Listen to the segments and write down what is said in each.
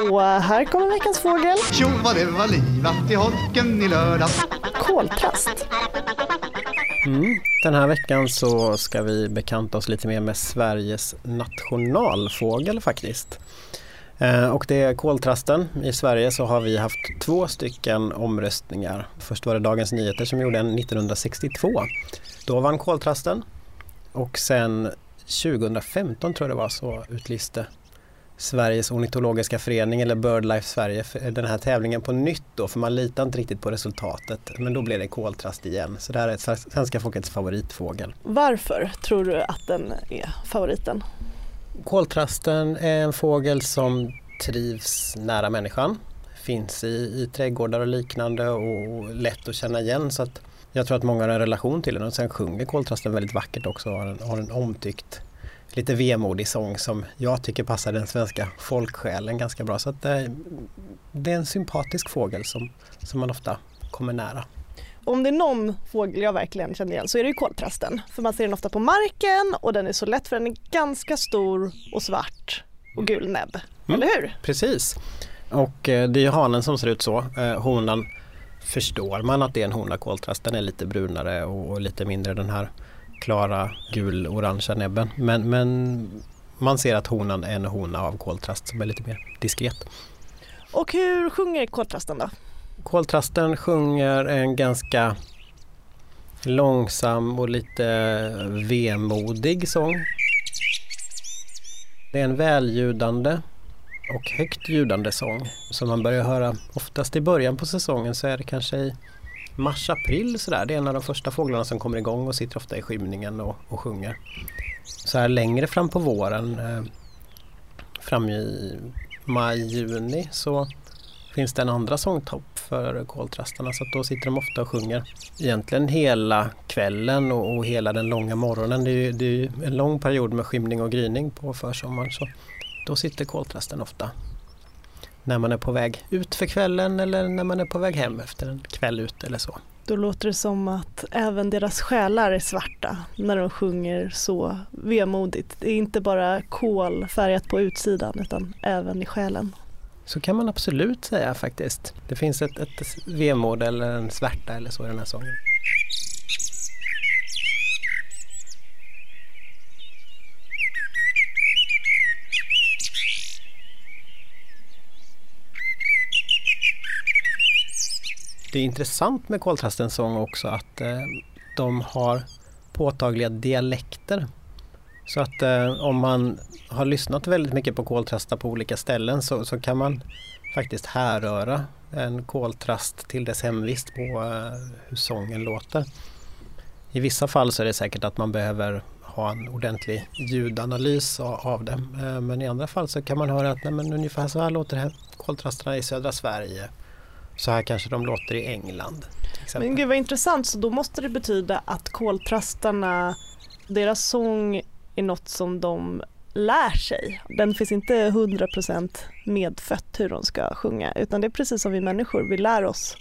Och här kommer veckans fågel. Tjo vad det var livat i holken i lördags. Koltrast. Mm. Den här veckan så ska vi bekanta oss lite mer med Sveriges nationalfågel faktiskt. Eh, och det är koltrasten. I Sverige så har vi haft två stycken omröstningar. Först var det Dagens Nyheter som gjorde en 1962. Då vann koltrasten. Och sen 2015 tror jag det var så utlyste Sveriges ornitologiska förening eller BirdLife Sverige den här tävlingen på nytt då för man litar inte riktigt på resultatet. Men då blev det koltrast igen. Så det här är svenska folkets favoritfågel. Varför tror du att den är favoriten? Koltrasten är en fågel som trivs nära människan. Finns i, i trädgårdar och liknande och lätt att känna igen. Så att jag tror att många har en relation till den och sen sjunger koltrasten väldigt vackert också och har en, har en omtyckt lite vemodig sång som jag tycker passar den svenska folksjälen ganska bra. Så att det, eh, det är en sympatisk fågel som, som man ofta kommer nära. Om det är någon fågel jag verkligen känner igen så är det ju koltrasten. För man ser den ofta på marken och den är så lätt för den är ganska stor och svart och gul näbb. Mm. Eller hur? Precis. Och eh, det är hanen som ser ut så. Eh, honan förstår man att det är en hona koltrast. Den är lite brunare och lite mindre den här klara gul-orangea näbben. Men, men man ser att honan är en hona av koltrast som är lite mer diskret. Och hur sjunger koltrasten då? Koltrasten sjunger en ganska långsam och lite vemodig sång. Det är en välljudande och högt ljudande sång som man börjar höra oftast i början på säsongen så är det kanske i mars-april sådär. Det är en av de första fåglarna som kommer igång och sitter ofta i skymningen och, och sjunger. Så här längre fram på våren, eh, fram i maj-juni så finns det en andra sångtopp för koltrastarna så att då sitter de ofta och sjunger egentligen hela kvällen och, och hela den långa morgonen. Det är, det är en lång period med skymning och gryning på försommaren så då sitter koltrasten ofta när man är på väg ut för kvällen eller när man är på väg hem efter en kväll ute eller så. Då låter det som att även deras själar är svarta när de sjunger så vemodigt. Det är inte bara kol färgat på utsidan utan även i själen. Så kan man absolut säga faktiskt. Det finns ett, ett vemod eller en svärta eller så i den här sången. Det är intressant med koltrastens sång också att eh, de har påtagliga dialekter. Så att eh, om man har lyssnat väldigt mycket på koltrastar på olika ställen så, så kan man faktiskt härröra en koltrast till dess hemvist på eh, hur sången låter. I vissa fall så är det säkert att man behöver ha en ordentlig ljudanalys av det. Eh, men i andra fall så kan man höra att nej, men ungefär så här låter det koltrasterna i södra Sverige så här kanske de låter i England. Men gud vad intressant, så då måste det betyda att koltrastarna, deras sång är något som de lär sig. Den finns inte 100% medfött hur de ska sjunga utan det är precis som vi människor, vi lär oss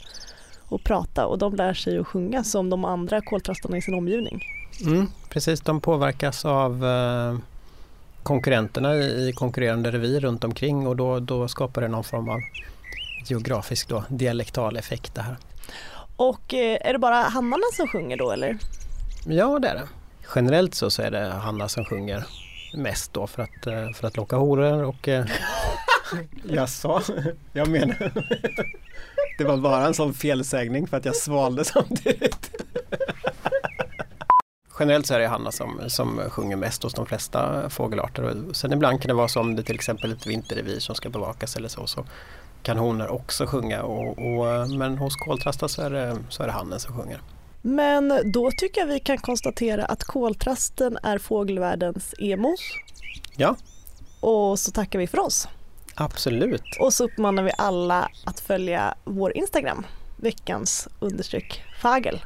att prata och de lär sig att sjunga som de andra koltrastarna i sin omgivning. Mm, precis, de påverkas av eh, konkurrenterna i, i konkurrerande revir runt omkring och då, då skapar det någon form av geografisk då, dialektal effekt det här. Och eh, är det bara hannarna som sjunger då eller? Ja det är det. Generellt så, så är det hannar som sjunger mest då för att, eh, för att locka horor och eh, Jaså? Jag menar Det var bara en sån felsägning för att jag svalde samtidigt. Generellt så är det hannar som, som sjunger mest hos de flesta fågelarter. Sen ibland kan det vara så om det till exempel är ett vinterrevir som ska bevakas eller så, så kan honor också sjunga och, och, men hos koltrastar så är, det, så är det hannen som sjunger. Men då tycker jag vi kan konstatera att koltrasten är fågelvärldens emos. Ja. Och så tackar vi för oss. Absolut. Och så uppmanar vi alla att följa vår Instagram, veckans understreck fagel.